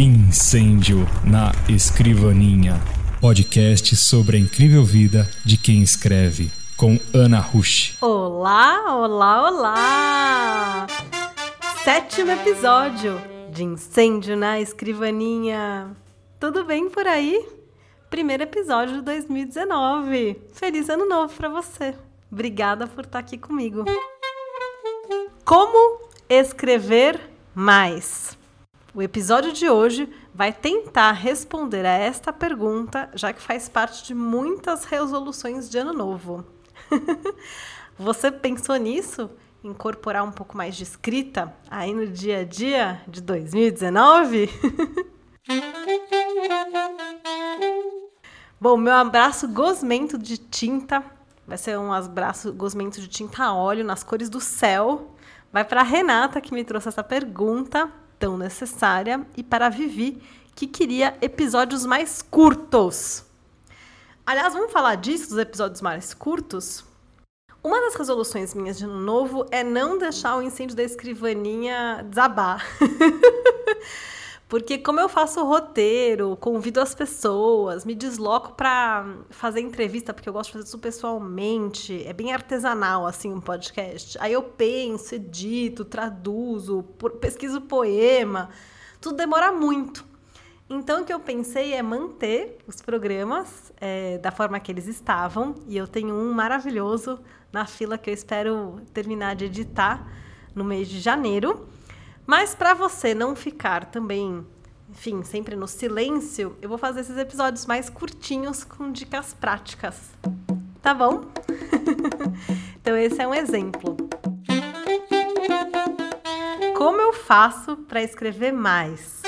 Incêndio na Escrivaninha. Podcast sobre a incrível vida de quem escreve, com Ana Rush. Olá, olá, olá! Sétimo episódio de Incêndio na Escrivaninha. Tudo bem por aí? Primeiro episódio de 2019. Feliz ano novo para você. Obrigada por estar aqui comigo. Como escrever mais? O episódio de hoje vai tentar responder a esta pergunta, já que faz parte de muitas resoluções de ano novo. Você pensou nisso? Incorporar um pouco mais de escrita aí no dia a dia de 2019? Bom, meu abraço gosmento de tinta vai ser um abraço gosmento de tinta a óleo nas cores do céu. Vai para Renata que me trouxe essa pergunta tão necessária e para Vivi, que queria episódios mais curtos. Aliás, vamos falar disso, dos episódios mais curtos? Uma das resoluções minhas de ano novo é não deixar o incêndio da escrivaninha desabar. Porque como eu faço roteiro, convido as pessoas, me desloco para fazer entrevista, porque eu gosto de fazer isso pessoalmente, é bem artesanal assim um podcast. Aí eu penso, edito, traduzo, pesquiso poema, tudo demora muito. Então o que eu pensei é manter os programas é, da forma que eles estavam, e eu tenho um maravilhoso na fila que eu espero terminar de editar no mês de janeiro. Mas para você não ficar também, enfim, sempre no silêncio, eu vou fazer esses episódios mais curtinhos com dicas práticas. Tá bom? então esse é um exemplo. Como eu faço para escrever mais?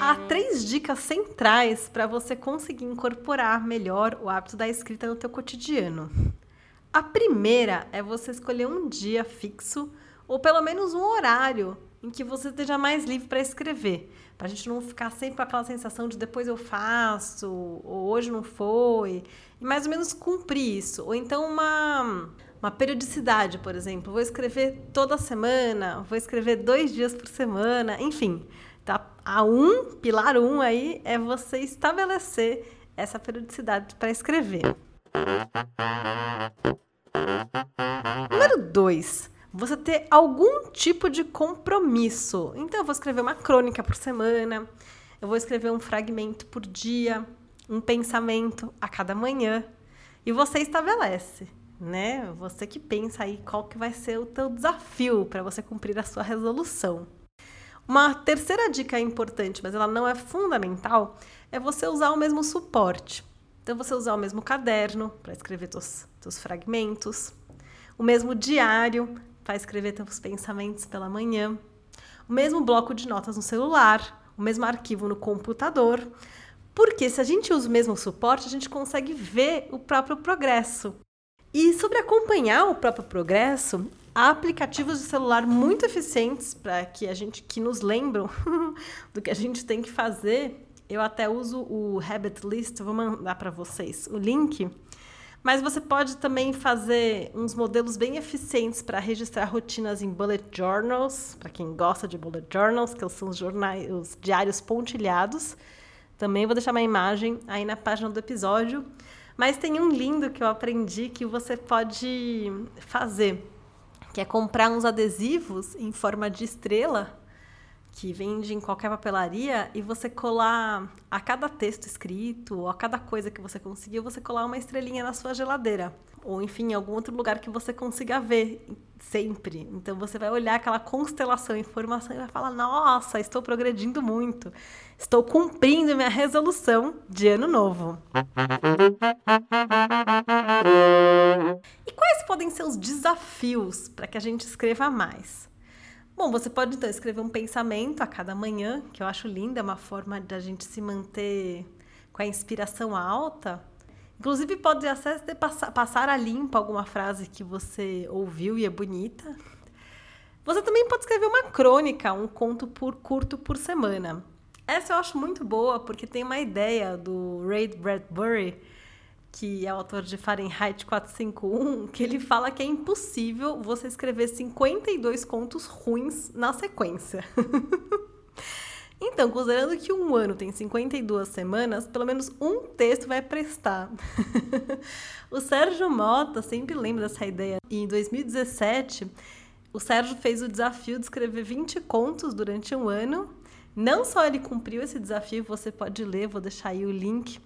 Há três dicas centrais para você conseguir incorporar melhor o hábito da escrita no teu cotidiano. A primeira é você escolher um dia fixo ou pelo menos um horário em que você esteja mais livre para escrever, para a gente não ficar sempre com aquela sensação de depois eu faço, ou hoje não foi, e mais ou menos cumprir isso. Ou então uma, uma periodicidade, por exemplo, vou escrever toda semana, vou escrever dois dias por semana, enfim. Tá? A um, pilar um aí, é você estabelecer essa periodicidade para escrever. Número 2. Você ter algum tipo de compromisso. Então, eu vou escrever uma crônica por semana, eu vou escrever um fragmento por dia, um pensamento a cada manhã. E você estabelece, né? Você que pensa aí qual que vai ser o teu desafio para você cumprir a sua resolução. Uma terceira dica importante, mas ela não é fundamental, é você usar o mesmo suporte. Então, você usar o mesmo caderno para escrever seus, fragmentos, o mesmo diário para escrever seus pensamentos pela manhã, o mesmo bloco de notas no celular, o mesmo arquivo no computador. Porque se a gente usa o mesmo suporte, a gente consegue ver o próprio progresso. E sobre acompanhar o próprio progresso, há aplicativos de celular muito eficientes para que a gente que nos lembram do que a gente tem que fazer eu até uso o Habit List, vou mandar para vocês o link. Mas você pode também fazer uns modelos bem eficientes para registrar rotinas em bullet journals, para quem gosta de bullet journals, que são os, jornais, os diários pontilhados. Também vou deixar uma imagem aí na página do episódio. Mas tem um lindo que eu aprendi que você pode fazer, que é comprar uns adesivos em forma de estrela que vende em qualquer papelaria e você colar a cada texto escrito, ou a cada coisa que você conseguiu, você colar uma estrelinha na sua geladeira. Ou enfim, em algum outro lugar que você consiga ver sempre. Então você vai olhar aquela constelação informação e vai falar: "Nossa, estou progredindo muito. Estou cumprindo minha resolução de ano novo". E quais podem ser os desafios para que a gente escreva mais? Bom, você pode então escrever um pensamento a cada manhã, que eu acho linda, é uma forma da gente se manter com a inspiração alta. Inclusive, pode até passar a limpo alguma frase que você ouviu e é bonita. Você também pode escrever uma crônica, um conto por curto por semana. Essa eu acho muito boa porque tem uma ideia do Ray Bradbury que é o autor de Fahrenheit 451, que ele fala que é impossível você escrever 52 contos ruins na sequência. então, considerando que um ano tem 52 semanas, pelo menos um texto vai prestar. o Sérgio Mota sempre lembra dessa ideia. E em 2017, o Sérgio fez o desafio de escrever 20 contos durante um ano. Não só ele cumpriu esse desafio, você pode ler, vou deixar aí o link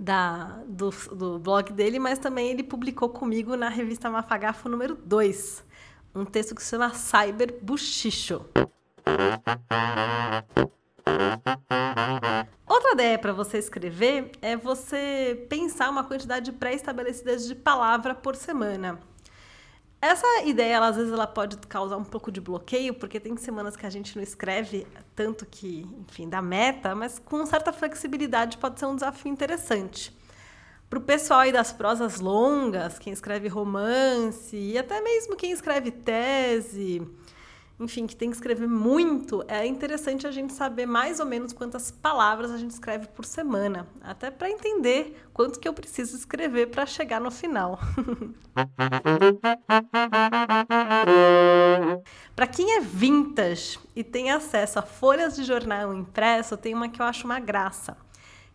da, do, do blog dele, mas também ele publicou comigo na revista Mafagafo número 2, um texto que se chama Cyber Buchicho. Outra ideia para você escrever é você pensar uma quantidade pré-estabelecida de palavra por semana. Essa ideia, ela, às vezes, ela pode causar um pouco de bloqueio, porque tem semanas que a gente não escreve tanto que, enfim, dá meta, mas com certa flexibilidade pode ser um desafio interessante. Para o pessoal aí das prosas longas, quem escreve romance, e até mesmo quem escreve tese, enfim, que tem que escrever muito, é interessante a gente saber mais ou menos quantas palavras a gente escreve por semana, até para entender quanto que eu preciso escrever para chegar no final. para quem é vintage e tem acesso a folhas de jornal impresso, tem uma que eu acho uma graça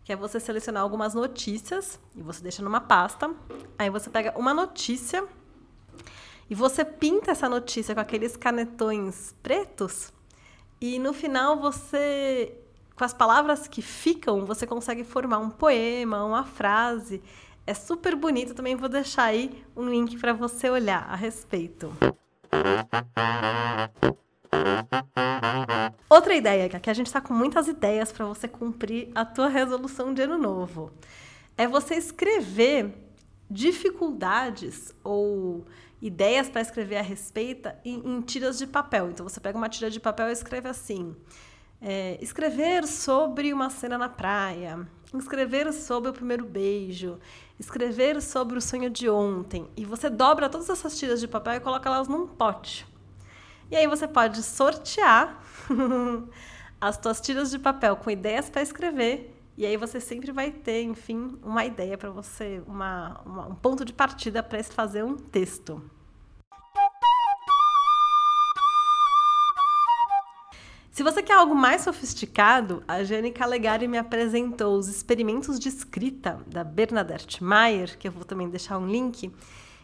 que é você selecionar algumas notícias e você deixa numa pasta. Aí você pega uma notícia e você pinta essa notícia com aqueles canetões pretos e no final você com as palavras que ficam, você consegue formar um poema, uma frase. É super bonito, também vou deixar aí um link para você olhar a respeito. Outra ideia, que a gente está com muitas ideias para você cumprir a tua resolução de ano novo, é você escrever dificuldades ou ideias para escrever a respeito em, em, tiras de papel. Então você pega uma tira de papel e escreve assim: é, escrever sobre uma cena na praia, escrever sobre o primeiro beijo, escrever sobre o sonho de ontem. E você dobra todas essas tiras de papel e coloca elas num pote. E aí você pode sortear as suas tiras de papel com ideias para escrever e aí você sempre vai ter, enfim, uma ideia para você, uma, uma, um ponto de partida para fazer um texto. Se você quer algo mais sofisticado, a Jane Calegari me apresentou os experimentos de escrita da Bernadette Mayer, que eu vou também deixar um link,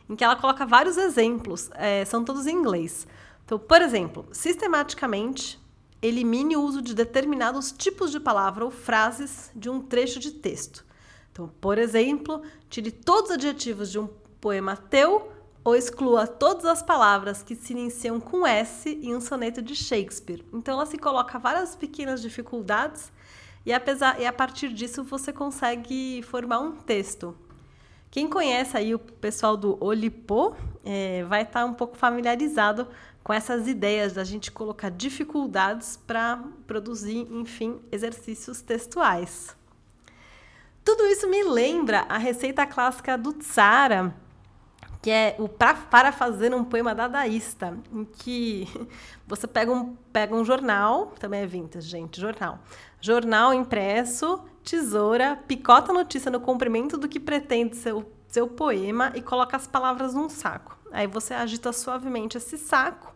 em que ela coloca vários exemplos, é, são todos em inglês. Então, por exemplo, sistematicamente elimine o uso de determinados tipos de palavra ou frases de um trecho de texto. Então, por exemplo, tire todos os adjetivos de um poema teu ou exclua todas as palavras que se iniciam com S em um soneto de Shakespeare. Então, ela se coloca várias pequenas dificuldades e, apesar, e a partir disso você consegue formar um texto. Quem conhece aí o pessoal do Olipô é, vai estar um pouco familiarizado com essas ideias da gente colocar dificuldades para produzir, enfim, exercícios textuais. Tudo isso me lembra a receita clássica do Tsara, que é o pra, para fazer um poema dadaísta, em que você pega um, pega um jornal, também é vintage, gente, jornal. Jornal impresso, tesoura, picota a notícia no comprimento do que pretende ser o seu poema e coloca as palavras num saco. Aí você agita suavemente esse saco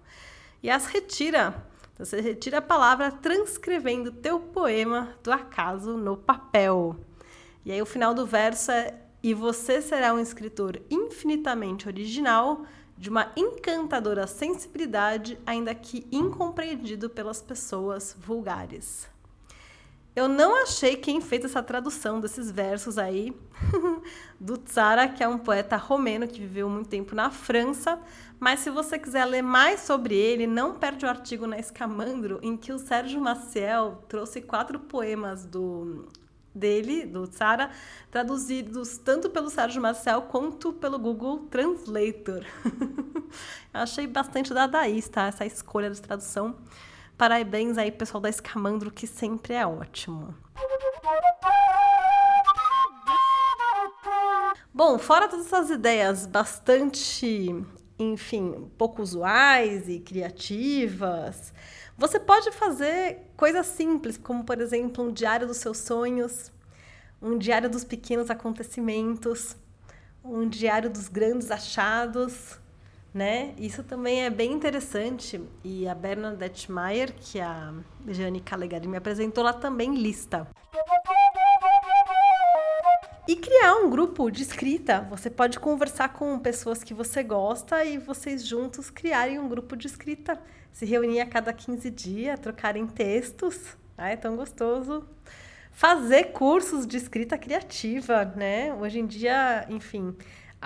e as retira. Você retira a palavra transcrevendo teu poema do acaso no papel. E aí o final do verso é: E você será um escritor infinitamente original, de uma encantadora sensibilidade, ainda que incompreendido pelas pessoas vulgares. Eu não achei quem fez essa tradução desses versos aí do Tsara, que é um poeta romeno que viveu muito tempo na França. Mas se você quiser ler mais sobre ele, não perde o artigo na Escamandro, em que o Sérgio Maciel trouxe quatro poemas do dele, do Tsara, traduzidos tanto pelo Sérgio Maciel quanto pelo Google Translator. Achei bastante dadaísta essa escolha de tradução. Parabéns aí, pessoal da Escamandro, que sempre é ótimo. Bom, fora todas essas ideias bastante, enfim, pouco usuais e criativas, você pode fazer coisas simples, como por exemplo um diário dos seus sonhos, um diário dos pequenos acontecimentos, um diário dos grandes achados, né? Isso também é bem interessante e a Bernadette Mayer, que a Jane Calegari me apresentou, ela também lista. E criar um grupo de escrita. Você pode conversar com pessoas que você gosta e vocês juntos criarem um grupo de escrita. Se reunir a cada 15 dias, trocarem textos. Ah, é tão gostoso. Fazer cursos de escrita criativa, né? Hoje em dia, enfim,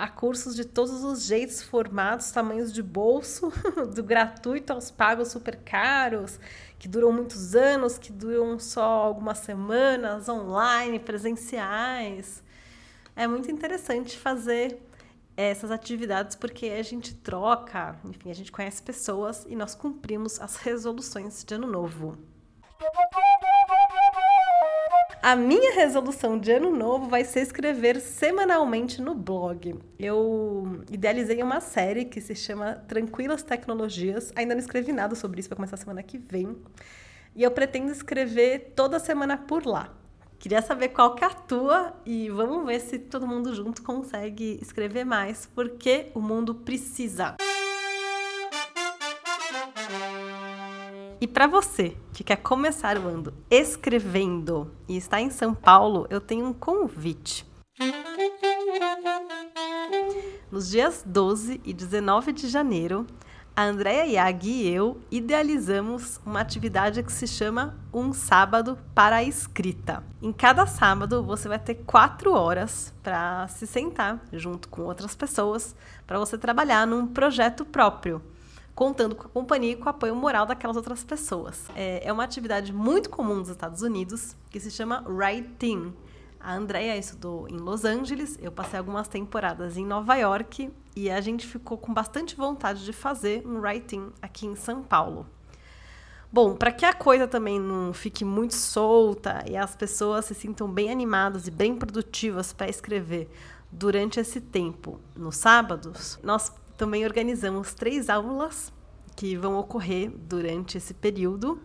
há cursos de todos os jeitos, formatos, tamanhos de bolso, do gratuito aos pagos super caros, que duram muitos anos, que duram só algumas semanas, online, presenciais é muito interessante fazer essas atividades porque a gente troca, enfim, a gente conhece pessoas e nós cumprimos as resoluções de ano novo. A minha resolução de ano novo vai ser escrever semanalmente no blog. Eu idealizei uma série que se chama Tranquilas Tecnologias. Ainda não escrevi nada sobre isso, vai começar semana que vem. E eu pretendo escrever toda semana por lá. Queria saber qual que é a tua e vamos ver se todo mundo junto consegue escrever mais, porque o mundo precisa. E para você que quer começar o ano escrevendo e está em São Paulo, eu tenho um convite. Nos dias 12 e 19 de janeiro, a Andrea Yag e eu idealizamos uma atividade que se chama Um Sábado para a Escrita. Em cada sábado, você vai ter quatro horas para se sentar junto com outras pessoas para você trabalhar num projeto próprio contando com a companhia e com o apoio moral daquelas outras pessoas. É, é uma atividade muito comum nos Estados Unidos que se chama Writing. A Andrea estudou em Los Angeles, eu passei algumas temporadas em Nova York e a gente ficou com bastante vontade de fazer um writing aqui em São Paulo. Bom, para que a coisa também não fique muito solta e as pessoas se sintam bem animadas e bem produtivas para escrever durante esse tempo, nos sábados, nós também organizamos três aulas que vão ocorrer durante esse período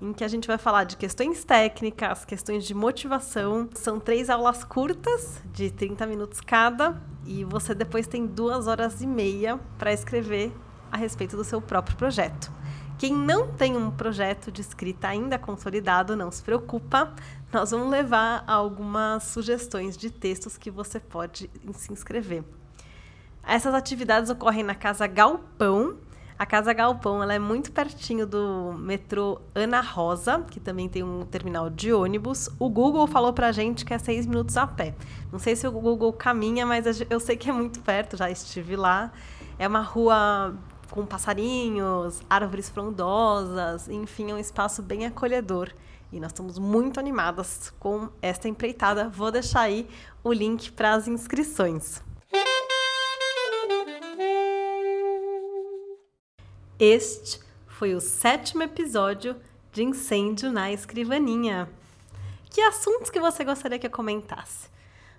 em que a gente vai falar de questões técnicas, questões de motivação. São três aulas curtas, de 30 minutos cada, e você depois tem duas horas e meia para escrever a respeito do seu próprio projeto. Quem não tem um projeto de escrita ainda consolidado, não se preocupa, nós vamos levar algumas sugestões de textos que você pode se inscrever. Essas atividades ocorrem na Casa Galpão, a Casa Galpão ela é muito pertinho do metrô Ana Rosa, que também tem um terminal de ônibus. O Google falou pra gente que é seis minutos a pé. Não sei se o Google caminha, mas eu sei que é muito perto, já estive lá. É uma rua com passarinhos, árvores frondosas, enfim, é um espaço bem acolhedor. E nós estamos muito animadas com esta empreitada. Vou deixar aí o link para as inscrições. Este foi o sétimo episódio de Incêndio na Escrivaninha. Que assuntos que você gostaria que eu comentasse?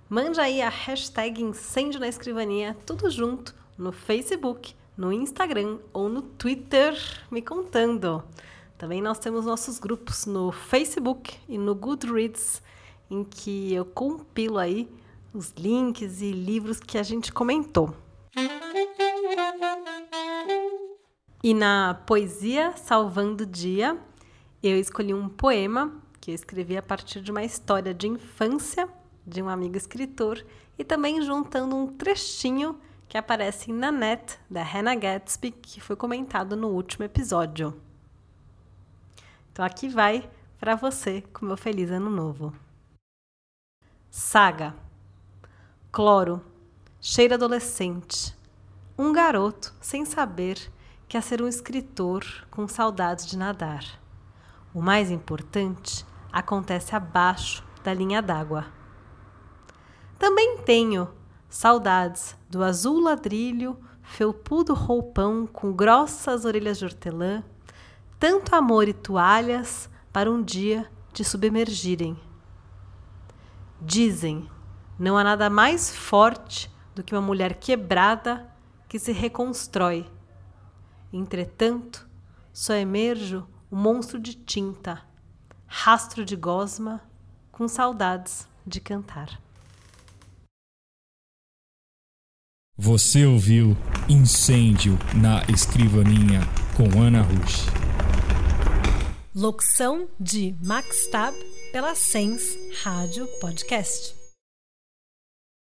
Mande aí a hashtag Incêndio na Escrivaninha, tudo junto, no Facebook, no Instagram ou no Twitter, me contando. Também nós temos nossos grupos no Facebook e no Goodreads, em que eu compilo aí os links e livros que a gente comentou. E na Poesia Salvando o Dia, eu escolhi um poema que eu escrevi a partir de uma história de infância de um amigo escritor e também juntando um trechinho que aparece em Nanette, da Hannah Gatsby, que foi comentado no último episódio. Então aqui vai para você com meu feliz ano novo. Saga. Cloro. Cheiro adolescente. Um garoto, sem saber, quer ser um escritor com saudades de nadar. O mais importante acontece abaixo da linha d'água. Também tenho saudades do azul ladrilho, felpudo roupão com grossas orelhas de hortelã, tanto amor e toalhas para um dia te submergirem. Dizem, não há nada mais forte do que uma mulher quebrada que se reconstrói Entretanto, só emerjo o um monstro de tinta, rastro de gosma, com saudades de cantar. Você ouviu Incêndio na Escrivaninha com Ana Rush. Locução de Max Tab pela Sens Rádio Podcast.